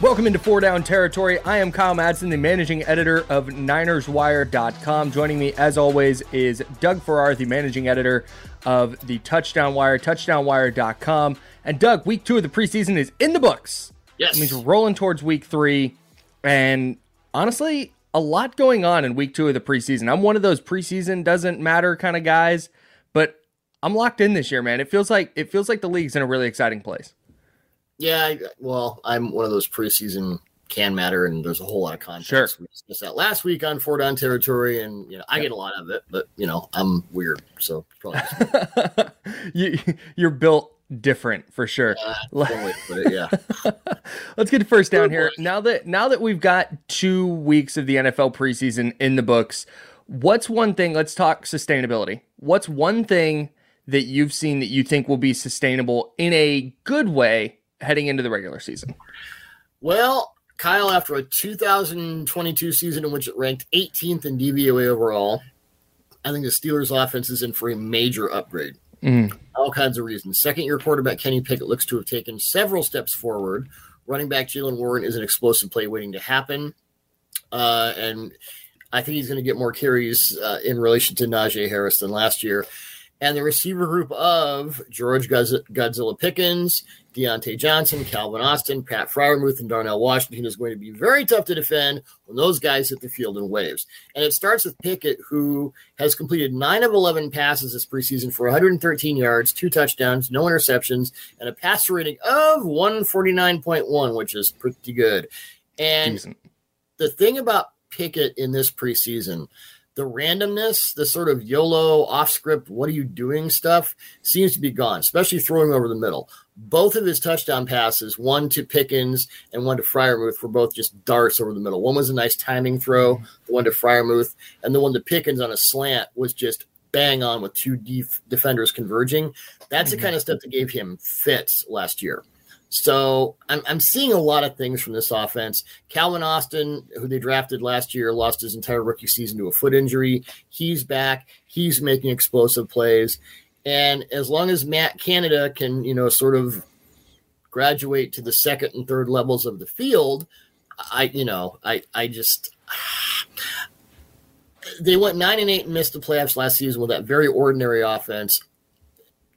Welcome into Four Down Territory. I am Kyle Madson, the managing editor of NinersWire.com. Joining me, as always, is Doug Farrar, the managing editor of the Touchdown Wire, TouchdownWire.com. And Doug, week two of the preseason is in the books. Yes. It means we're rolling towards week three. And honestly, a lot going on in week two of the preseason. I'm one of those preseason doesn't matter kind of guys, but I'm locked in this year, man. It feels like it feels like the league's in a really exciting place. Yeah, I, well, I'm one of those preseason can matter, and there's a whole lot of context. Sure. We discussed that last week on Four Down Territory, and you know I get a lot of it, but you know I'm weird, so probably just, you you're built different for sure. uh, one way it, yeah. Let's get first down here. Now that now that we've got two weeks of the NFL preseason in the books, what's one thing? Let's talk sustainability. What's one thing that you've seen that you think will be sustainable in a good way heading into the regular season? Well, Kyle, after a 2022 season in which it ranked 18th in DVOA overall, I think the Steelers' offense is in for a major upgrade. Mm. all kinds of reasons. Second year quarterback Kenny Pickett looks to have taken several steps forward. Running back Jaylen Warren is an explosive play waiting to happen. Uh, and I think he's going to get more carries uh, in relation to Najee Harris than last year. And the receiver group of George Godzilla Pickens, Diontae Johnson, Calvin Austin, Pat Freiermuth, and Darnell Washington is going to be very tough to defend when those guys hit the field in waves. And it starts with Pickett, who has completed nine of 11 passes this preseason for 113 yards, two touchdowns, no interceptions, and a passer rating of 149.1, which is pretty good. And Decent. the thing about Pickett in this preseason, the randomness, the sort of YOLO off script, what are you doing stuff seems to be gone, especially throwing over the middle. Both of his touchdown passes, one to Pickens and one to Freiermuth, were both just darts over the middle. One was a nice timing throw, mm-hmm. the one to Freiermuth, and the one to Pickens on a slant was just bang on with two def- defenders converging. That's the mm-hmm. kind of stuff that gave him fits last year. So I'm, I'm seeing a lot of things from this offense. Calvin Austin, who they drafted last year, lost his entire rookie season to a foot injury. He's back. He's making explosive plays. And as long as Matt Canada can, you know, sort of graduate to the second and third levels of the field, I, you know, I, I just, they went nine and eight and missed the playoffs last season with that very ordinary offense.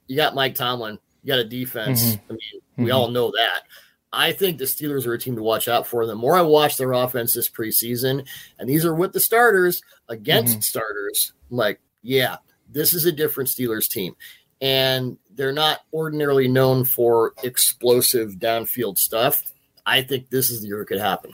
You got Mike Tomlin, you got a defense. Mhm. I mean, we Mhm. all know that. I think the Steelers are a team to watch out for. The more I watch their offense this preseason, and these are with the starters against Mhm. starters, like, yeah, this is a different Steelers team. And they're not ordinarily known for explosive downfield stuff. I think this is the year it could happen.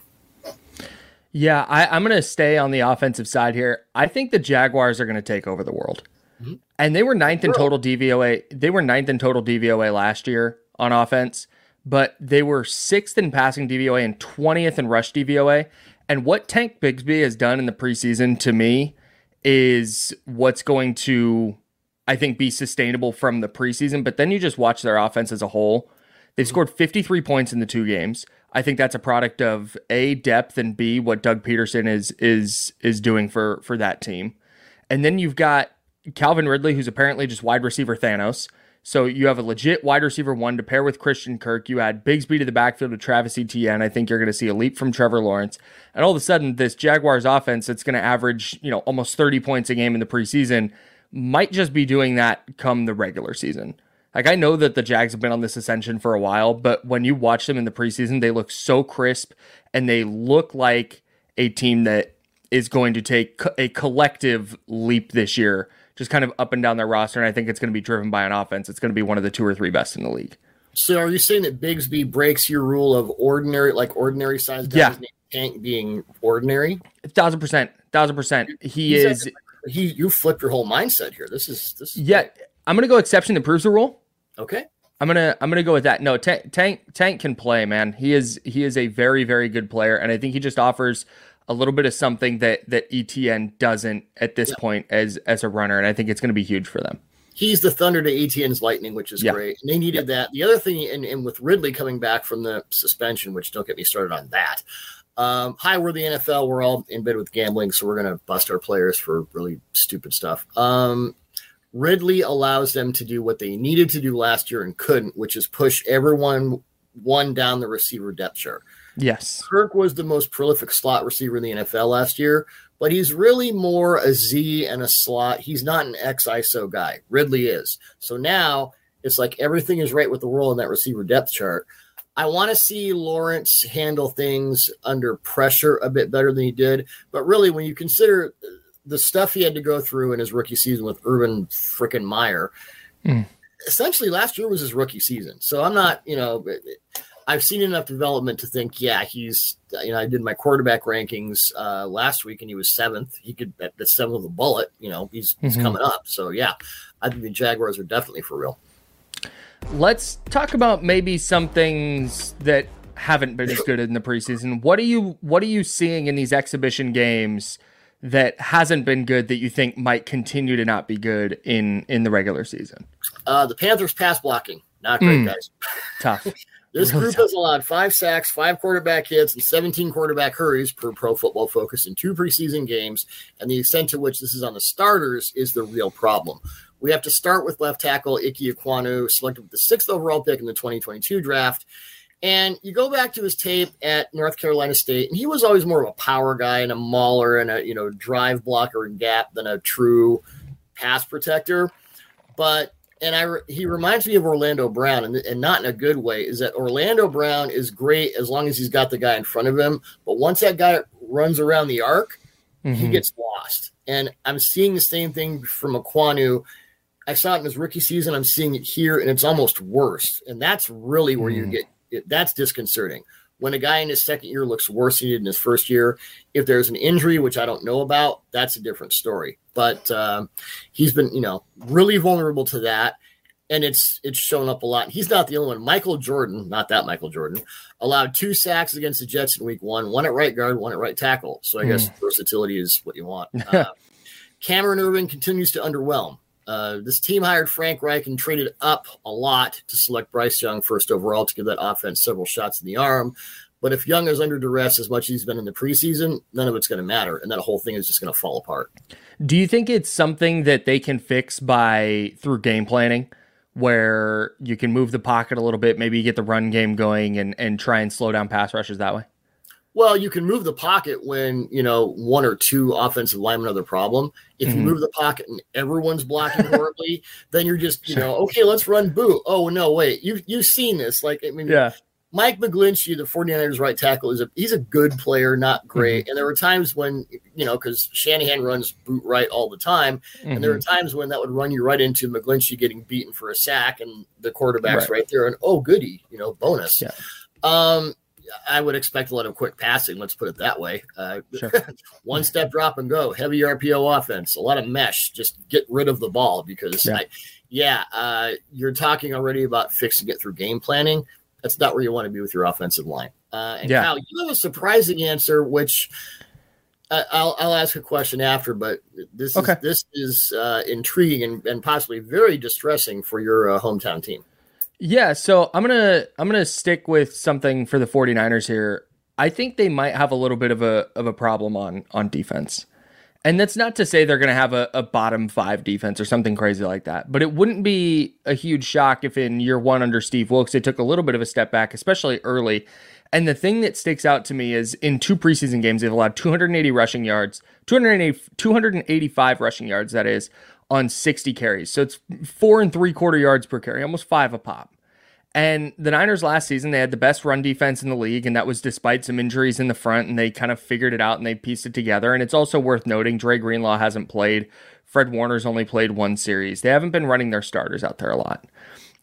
Yeah, I, I'm going to stay on the offensive side here. I think the Jaguars are going to take over the world. Mhm. And they were ninth in total DVOA. They were ninth in total DVOA last year on offense, but they were sixth in passing DVOA and 20th in rush DVOA. And what Tank Bigsby has done in the preseason to me is what's going to, I think, be sustainable from the preseason. But then you just watch their offense as a whole. They've mm-hmm. scored 53 points in the two games. I think that's a product of a depth and b what Doug Pederson is is is doing for for that team. And then you've got Calvin Ridley, who's apparently just wide receiver Thanos. So you have a legit wide receiver one to pair with Christian Kirk. You add Bigsby to the backfield with Travis Etienne. I think you're going to see a leap from Trevor Lawrence. And all of a sudden, this Jaguars offense that's going to average, you know, almost 30 points a game in the preseason might just be doing that come the regular season. Like I know that the Jags have been on this ascension for a while, but when you watch them in the preseason, they look so crisp and they look like a team that is going to take a collective leap this year, just kind of up and down their roster. And I think it's going to be driven by an offense. It's going to be one of the two or three best in the league. So are you saying that Bigsby breaks your rule of ordinary, like ordinary size guys Yeah. Tank being ordinary? A Thousand percent, thousand percent. He He's is. He you flipped your whole mindset here. This is this is Yeah, I'm going to go exception that proves the rule. okay. I'm gonna I'm gonna go with that. No, Tank Tank Tank can play, man. He is he is a very very good player, and I think he just offers a little bit of something that that Etienne doesn't at this Yeah. point as as a runner, and I think it's going to be huge for them. He's the thunder to Etienne's lightning, which is Yeah. great. And they needed that. The other thing, and, and with Ridley coming back from the suspension, which don't get me started on that. Um, hi, we're the NFL. We're all in bed with gambling, so we're going to bust our players for really stupid stuff. Um, Ridley allows them to do what they needed to do last year and couldn't, which is push everyone one down the receiver depth chart. Yes. Kirk was the most prolific slot receiver in the NFL last year, but he's really more a Z and a slot. He's not an X ISO guy. Ridley is. So now it's like everything is right with the world in that receiver depth chart. I want to see Lawrence handle things under pressure a bit better than he did. But really, when you consider the stuff he had to go through in his rookie season with Urban freaking Meyer, mm. essentially last year was his rookie season. So I'm not, you know, I've seen enough development to think, yeah, he's, you know, I did my quarterback rankings uh, last week and he was seventh. He could, at the seventh of a bullet, you know, he's, he's mm-hmm. coming up. So yeah, I think the Jaguars are definitely for real. Let's talk about maybe some things that haven't been as good in the preseason. What are you what are you seeing in these exhibition games that hasn't been good that you think might continue to not be good in in the regular season? Uh, the Panthers pass blocking, not great, mm, guys. Tough. this really group tough. has allowed five sacks, five quarterback hits, and 17 quarterback hurries per Pro Football Focus in two preseason games. And the extent to which this is on the starters is the real problem. We have to start with left tackle Ike Ekwonu, selected with the sixth overall pick in the 2022 draft. And you go back to his tape at North Carolina State, and he was always more of a power guy and a mauler and a you know drive blocker and gap than a true pass protector. But and I he reminds me of Orlando Brown, and, and not in a good way. Is that Orlando Brown is great as long as he's got the guy in front of him, but once that guy runs around the arc, mm-hmm. he gets lost. And I'm seeing the same thing from Ekwonu I saw it in his rookie season. I'm seeing it here, and it's almost worse. And that's really where mm. you hmm. get it, that's disconcerting. When a guy in his second year looks worse than he did in his first year, if there's an injury, which I don't know about, that's a different story. But um, he's been, you know, really vulnerable to that, and it's it's shown up a lot. He's not the only one. Michael Jordan, not that Michael Jordan, allowed two sacks against the Jets in Week One, one at right guard, one at right tackle. So I guess hmm. versatility is what you want. Uh, Cameron Erving continues to underwhelm. Uh, this team hired Frank Reich and traded up a lot to select Bryce Young first overall to give that offense several shots in the arm. But if Young is under duress as much as he's been in the preseason, none of it's going to matter. And that whole thing is just going to fall apart. Do you think it's something that they can fix by through game planning? Where you can move the pocket a little bit, maybe get the run game going and, and try and slow down pass rushes that way? Well, you can move the pocket when you know one or two offensive linemen are the problem. If mm-hmm. you move the pocket and everyone's blocking horribly, then you're just you know okay, let's run boot. Oh no, wait, you you've seen this. Like I mean, yeah. Mike McGlinchey, the 49ers right tackle, is a he's a good player, not great. Mm-hmm. And there were times when you know because Shanahan runs boot right all the time, mm-hmm. and there were mm-hmm. times when that would run you right into McGlinchey getting beaten for a sack, and the quarterback's right, right there, and oh goody, you know, bonus. Yeah. Um, I would expect a lot of quick passing. Let's put it that way. Uh, sure. one step drop and go. Heavy RPO offense. A lot of mesh. Just get rid of the ball because, yeah, I, yeah uh, you're talking already about fixing it through game planning. That's not where you want to be with your offensive line. Uh, and yeah. Kyle, you have a surprising answer, which uh, I'll, I'll ask a question after, but this okay. is this is uh, intriguing and, and possibly very distressing for your uh, hometown team. Yeah, so I'm going to I'm going to stick with something for the 49ers here. I think they might have a little bit of a of a problem on on defense. And that's not to say they're going to have a, a bottom five defense or something crazy like that. But it wouldn't be a huge shock if in year one under Steve Wilks, they took a little bit of a step back, especially early. And the thing that sticks out to me is in two preseason games, they've allowed 280 rushing yards, 280, 285 rushing yards, that is, on 60 carries. So it's four and three quarter yards per carry, almost five a pop. And the Niners last season, they had the best run defense in the league, and that was despite some injuries in the front, and they kind of figured it out and they pieced it together. And it's also worth noting Dre Greenlaw hasn't played. Fred Warner's only played one series. They haven't been running their starters out there a lot.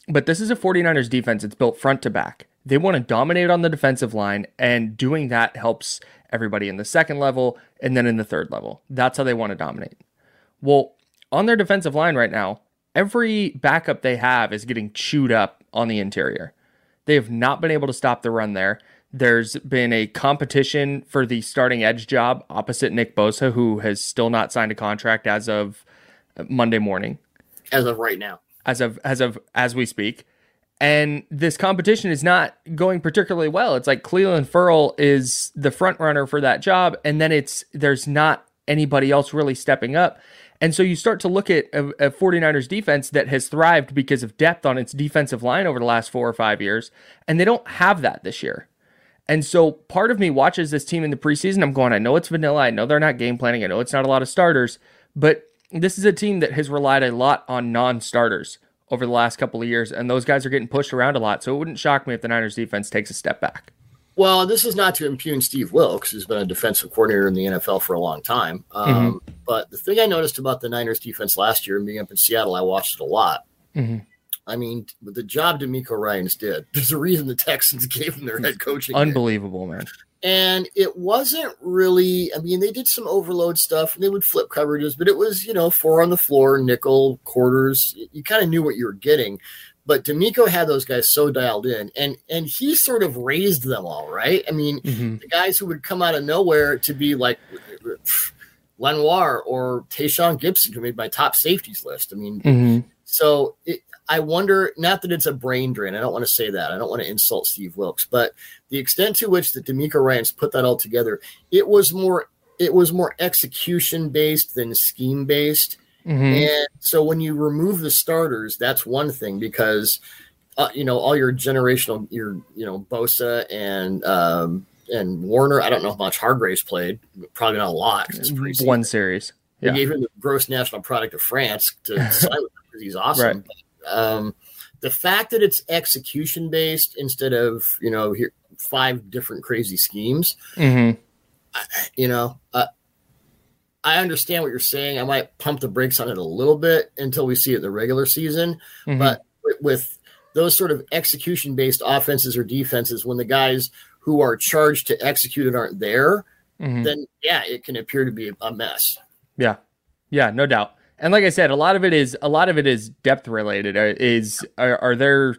But this is a 49ers defense. It's built front to back. They want to dominate on the defensive line, and doing that helps everybody in the second level and then in the third level. That's how they want to dominate. Well, on their defensive line right now, every backup they have is getting chewed up on the interior. They have not been able to stop the run there. There's been a competition for the starting edge job opposite Nick Bosa, who has still not signed a contract as of uh, Monday morning. As of right now. As of as of as we speak. And this competition is not going particularly well. It's like Clelin Ferrell is the front runner for that job, and then it's there's not anybody else really stepping up. And so you start to look at a, a 49ers defense that has thrived because of depth on its defensive line over the last four or five years, and they don't have that this year. And so part of me watches this team in the preseason. I'm going, I know it's vanilla. I know they're not game planning. I know it's not a lot of starters, but this is a team that has relied a lot on non starters over the last couple of years, and those guys are getting pushed around a lot. So it wouldn't shock me if the Niners defense takes a step back. Well, this is not to impugn Steve Wilks, who's been a defensive coordinator in the NFL for a long time. Um, mm-hmm. But the thing I noticed about the Niners defense last year, being up in Seattle, I watched it a lot. Mm-hmm. I mean, the job DeMeco Ryans did. There's a reason the Texans gave him their head coaching. Unbelievable, man. And it wasn't really, I mean, they did some overload stuff and they would flip coverages, but it was, you know, four on the floor, nickel, quarters. You kind of knew what you were getting. But DeMeco had those guys so dialed in, and and he sort of raised them all, right? I mean, mm-hmm. the guys who would come out of nowhere to be like Lenoir or Tashaun Gipson, who made my top safeties list. I mean, mm-hmm. so it, I wonder, not that it's a brain drain. I don't want to say that. I don't want to insult Steve Wilks, but the extent to which the DeMeco Ryans put that all together, it was more it was more execution based than scheme based. Mm-hmm. And so when you remove the starters, that's one thing because uh, you know all your generational, your you know Bosa and um, and Warner. I don't know how much Hargraves played. Probably not a lot. One series. Yeah. They gave him the gross national product of France to sign with because he's awesome. Right. But, um, the fact that it's execution based instead of you know here five different crazy schemes, mm-hmm. I, you know, uh, I understand what you're saying. I might pump the brakes on it a little bit until we see it in the regular season. Mm-hmm. But with those sort of execution based offenses or defenses, when the guys who are charged to execute it aren't there, mm-hmm. then yeah, it can appear to be a mess. Yeah. Yeah, no doubt. And like I said, a lot of it is a lot of it is depth related. Uh, is are, are there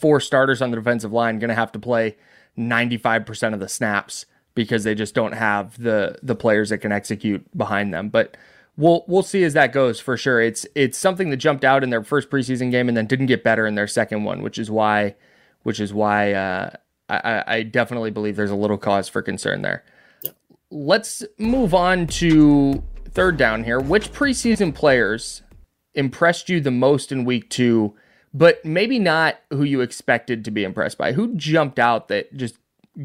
four starters on the defensive line going to have to play 95% of the snaps because they just don't have the the players that can execute behind them. But we'll we'll see as that goes for sure. It's it's something that jumped out in their first preseason game and then didn't get better in their second one, which is why which is why uh, I, I definitely believe there's a little cause for concern there. Let's move on to third down here. Which preseason players impressed you the most in week two, but maybe not who you expected to be impressed by? Who jumped out that just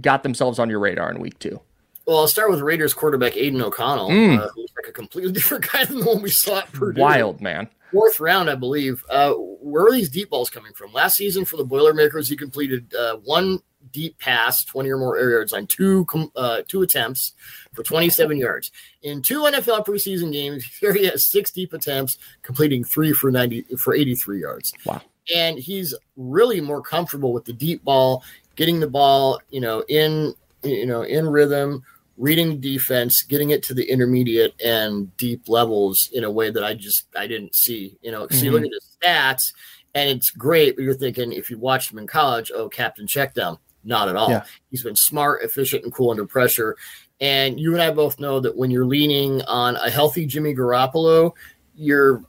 got themselves on your radar in week two? Well, I'll start with Raiders quarterback Aidan O'Connell, mm. uh, who's like a completely different guy than the one we saw at Purdue. Wild man. Fourth round, I believe. Uh, where are these deep balls coming from? Last season for the Boilermakers, he completed uh, one deep pass, 20 or more air yards on two uh, two attempts for 27 yards. In two NFL preseason games, here he has six deep attempts, completing three for 90 for 83 yards. Wow. And he's really more comfortable with the deep ball getting the ball, you know, in you know in rhythm, reading defense, getting it to the intermediate and deep levels in a way that I just I didn't see. You know, mm-hmm. so you look at his stats and it's great, but you're thinking if you watched him in college, oh, captain check down. Not at all. Yeah. He's been smart, efficient, and cool under pressure. And you and I both know that when you're leaning on a healthy Jimmy Garoppolo, your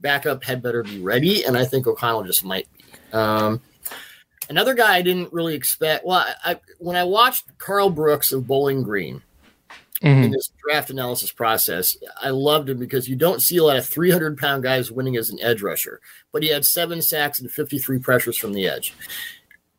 backup had better be ready. And I think O'Connell just might be. Um, Another guy I didn't really expect. Well, I, I when I watched Karl Brooks of Bowling Green mm-hmm. in this draft analysis process, I loved him because you don't see a lot of 300 pound guys winning as an edge rusher, but he had seven sacks and 53 pressures from the edge.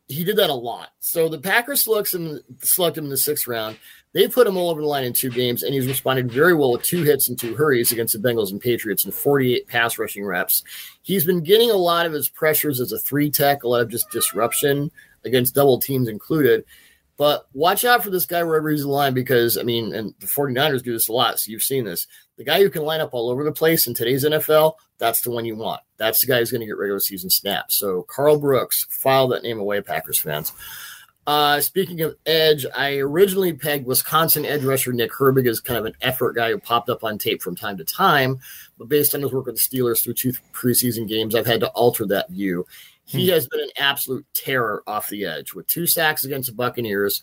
He did that a lot. So the Packers select him, select him in the sixth round. They put him all over the line in two games, and he's responded very well with two hits and two hurries against the Bengals and Patriots and 48 pass rushing reps. He's been getting a lot of his pressures as a three tech, a lot of just disruption against double teams included. But watch out for this guy wherever he's in line because, I mean, and the 49ers do this a lot. So you've seen this. The guy who can line up all over the place in today's NFL, that's the one you want. That's the guy who's going to get regular season snaps. So Karl Brooks, file that name away, Packers fans. Uh, speaking of edge, I originally pegged Wisconsin edge rusher Nick Herbig as kind of an effort guy who popped up on tape from time to time. But based on his work with the Steelers through two preseason games, I've had to alter that view. He hmm. has been an absolute terror off the edge with two sacks against the Buccaneers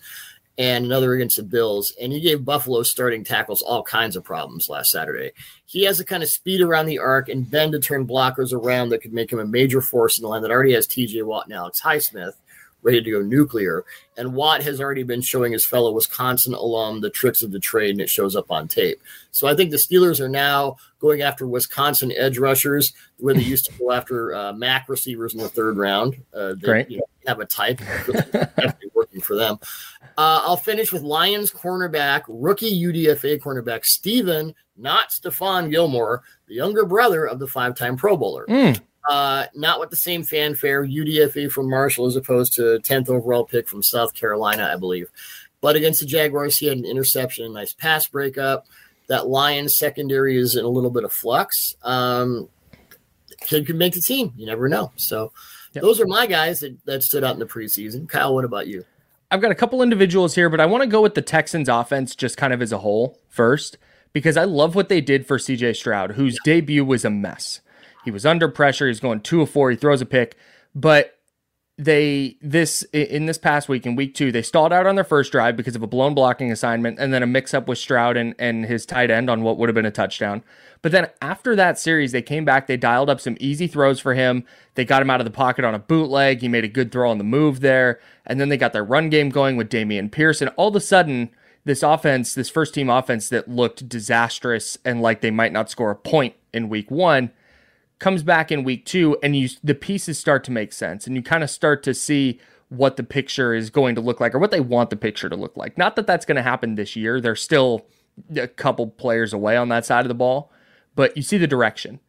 and another against the Bills. And he gave Buffalo starting tackles all kinds of problems last Saturday. He has the kind of speed around the arc and bend to turn blockers around that could make him a major force in the line that already has TJ Watt and Alex Highsmith ready to go nuclear. And Watt has already been showing his fellow Wisconsin alum the tricks of the trade, and it shows up on tape. So I think the Steelers are now going after Wisconsin edge rushers where they used to go after uh, MAC receivers in the third round. Uh, they Great. You know, have a type working for them. Uh, I'll finish with Lions cornerback, rookie UDFA cornerback Steven, not Stephon Gilmore, the younger brother of the five-time Pro Bowler. Mm. Uh, not with the same fanfare, UDFA from Marshall as opposed to 10th overall pick from South Carolina, I believe. But against the Jaguars, he had an interception, a nice pass breakup. That Lions secondary is in a little bit of flux. Um, kid could make the team. You never know. So Yep. those are my guys that, that stood out in the preseason. Kyle, what about you? I've got a couple individuals here, but I want to go with the Texans offense just kind of as a whole first because I love what they did for CJ Stroud, whose debut was a mess. He was under pressure. He's going two of four. He throws a pick, but they this in this past week in week two they stalled out on their first drive because of a blown blocking assignment and then a mix up with Stroud and, and his tight end on what would have been a touchdown. But then after that series, they came back, they dialed up some easy throws for him. They got him out of the pocket on a bootleg. He made a good throw on the move there. And then they got their run game going with Dameon Pierce. And all of a sudden, this offense, this first team offense that looked disastrous and like they might not score a point in week one, comes back in week two and you the pieces start to make sense and you kind of start to see what the picture is going to look like or what they want the picture to look like. Not that that's going to happen this year. They're still a couple players away on that side of the ball, but you see the direction.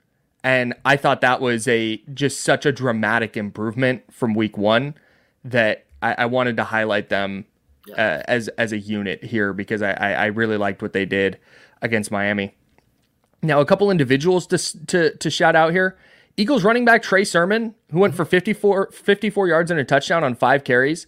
And I thought that was a just such a dramatic improvement from week one that I, I wanted to highlight them uh, as as a unit here because I, I I really liked what they did against Miami. Now, a couple individuals to, to, to shout out here. Eagles running back Trey Sermon, who went for 54, 54 yards and a touchdown on five carries.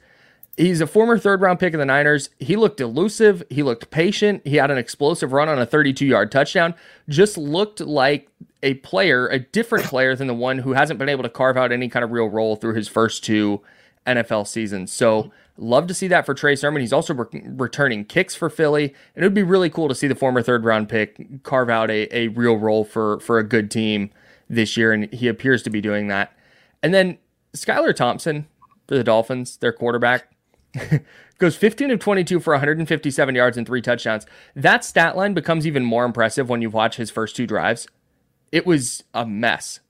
He's a former third round pick of the Niners. He looked elusive. He looked patient. He had an explosive run on a 32 yard touchdown. Just looked like a player, a different player than the one who hasn't been able to carve out any kind of real role through his first two NFL season. So, love to see that for Trey Sermon. He's also re- returning kicks for Philly, and it would be really cool to see the former third round pick carve out a, a real role for for a good team this year, and he appears to be doing that. And then Skylar Thompson for the Dolphins, their quarterback, goes 15 of 22 for 157 yards and three touchdowns. That stat line becomes even more impressive when you watch his first two drives. It was a mess.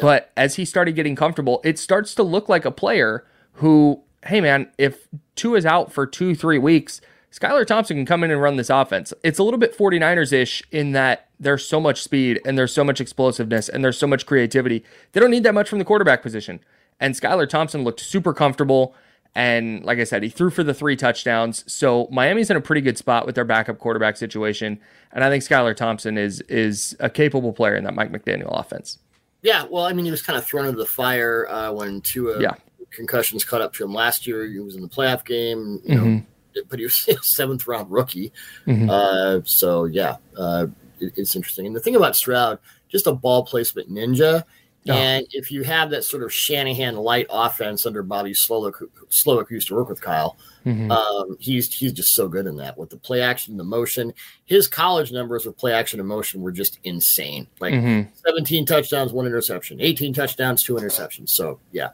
But as he started getting comfortable, it starts to look like a player who, hey man, if Tua is out for two, three weeks, Skylar Thompson can come in and run this offense. It's a little bit 49ers ish in that there's so much speed and there's so much explosiveness and there's so much creativity. They don't need that much from the quarterback position. And Skylar Thompson looked super comfortable. And like I said, he threw for the three touchdowns. So Miami's in a pretty good spot with their backup quarterback situation. And I think Skylar Thompson is is a capable player in that Mike McDaniel offense. Yeah, well, I mean, he was kind of thrown into the fire uh, when two Yeah. Concussions caught up to him last year. He was in the playoff game, you know, but he was a seventh round rookie. Mhm. Uh, so yeah, uh, it- it's interesting. And the thing about Stroud, just a ball placement ninja. Oh. And if you have that sort of Shanahan light offense under Bobby Slowik, Slowik who used to work with Kyle, Mhm. um, he's he's just so good in that with the play action, the motion. His college numbers with play action and motion were just insane. Like Mhm. 17 touchdowns, one interception, 18 touchdowns, two interceptions. So yeah,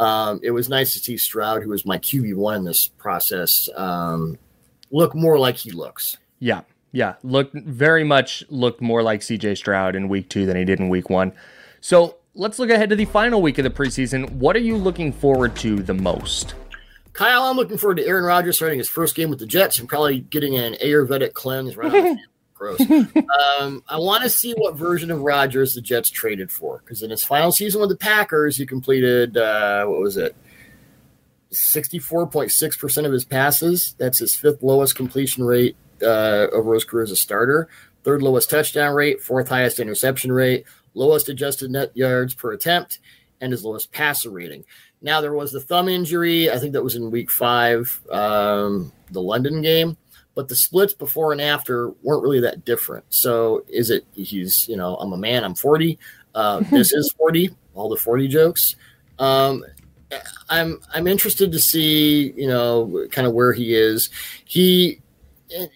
um, it was nice to see Stroud, who was my QB one in this process, um, look more like he looks. Yeah, yeah. Looked very much looked more like CJ Stroud in week two than he did in week one. So let's look ahead to the final week of the preseason. What are you looking forward to the most? Kyle, I'm looking forward to Aaron Rodgers starting his first game with the Jets and probably getting an Ayurvedic cleanse right. Gross. Um, I want to see what version of Rodgers the Jets traded for because in his final season with the Packers, he completed uh, what was it, sixty-four point six percent of his passes. That's his fifth lowest completion rate uh, over his career as a starter. Third lowest touchdown rate, fourth highest interception rate, lowest adjusted net yards per attempt, and his lowest passer rating. Now there was the thumb injury. I think that was in week five, um, the London game. But the splits before and after weren't really that different. So is it he's you know I'm a man I'm 40. Uh, this is 40. All the 40 jokes. Um, I'm I'm interested to see you know kind of where he is. He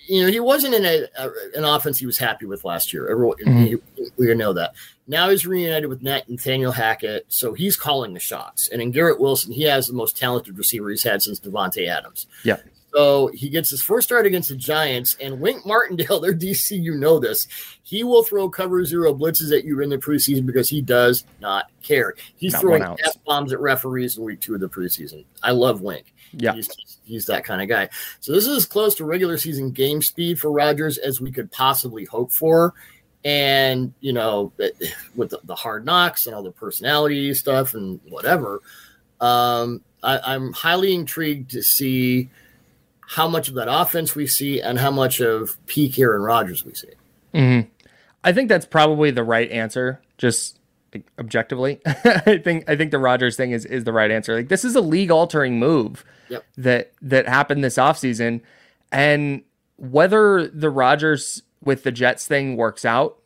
you know he wasn't in a, a an offense he was happy with last year. Everyone Mhm. we know that. Now he's reunited with Nathaniel Hackett, so he's calling the shots. And in Garrett Wilson, he has the most talented receiver he's had since Davante Adams. Yeah. So he gets his first start against the Giants, and Wink Martindale, their DC, you know this. He will throw cover zero blitzes at you in the preseason because he does not care. He's Not throwing. F bombs at referees in week two of the preseason. I love Wink. Yeah. He's, he's that kind of guy. So this is as close to regular season game speed for Rodgers as we could possibly hope for. And, you know, with the, the hard knocks and all the personality stuff and whatever, um, I, I'm highly intrigued to see how much of that offense we see and how much of peak Aaron Rodgers we see. Mm-hmm. I think that's probably the right answer. Just like, objectively, I think I think the Rodgers thing is is the right answer. Like this is a league altering move Yep. that that happened this offseason. and whether the Rodgers with the Jets thing works out,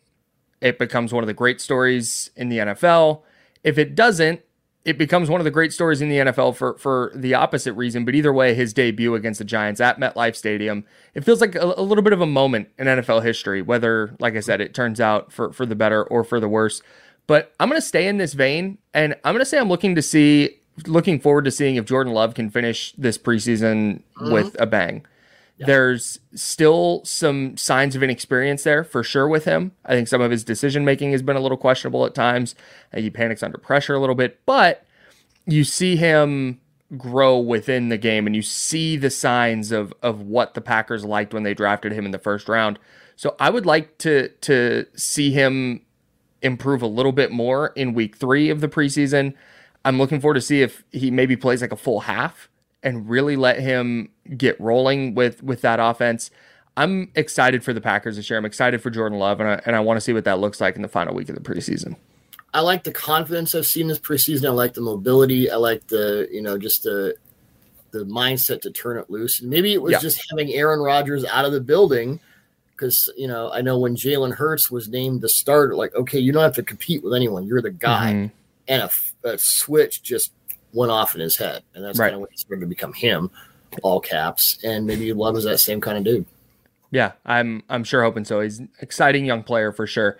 it becomes one of the great stories in the NFL. If it doesn't, it becomes one of the great stories in the NFL for for the opposite reason. But either way, his debut against the Giants at MetLife Stadium, it feels like a, a little bit of a moment in NFL history. Whether, like I said, it turns out for for the better or for the worse. But I'm going to stay in this vein, and I'm going to say I'm looking to see, looking forward to seeing if Jordan Love can finish this preseason mm-hmm. with a bang. There's still some signs of inexperience there for sure with him. I think some of his decision making has been a little questionable at times. Uh, He panics under pressure a little bit, but you see him grow within the game and you see the signs of of what the Packers liked when they drafted him in the first round. So I would like to to see him improve a little bit more in week 3 of the preseason. I'm looking forward to see if he maybe plays like a full half and really let him get rolling with with that offense. I'm excited for the Packers this year. I'm excited for Jordan Love, and I, and I want to see what that looks like in the final week of the preseason. I like the confidence I've seen this preseason. I like the mobility. I like the you know just the the mindset to turn it loose. And maybe it was Yeah. just having Aaron Rodgers out of the building because you know I know when Jalen Hurts was named the starter, like okay, you don't have to compete with anyone. You're the guy, Mhm. and a switch just went off in his head, and that's Right. kind of when he started to become him, all caps. And maybe Love is that same kind of dude. Yeah, I'm I'm sure hoping so. He's an exciting young player for sure.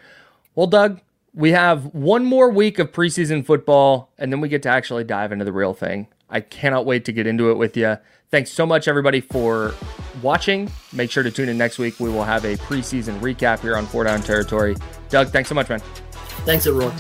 Well, Doug, we have one more week of preseason football, and then we get to actually dive into the real thing. I cannot wait to get into it with you. Thanks so much, everybody, for watching. Make sure to tune in next week. We will have a preseason recap here on Four Down Territory. Doug, thanks so much, man. Thanks, everyone.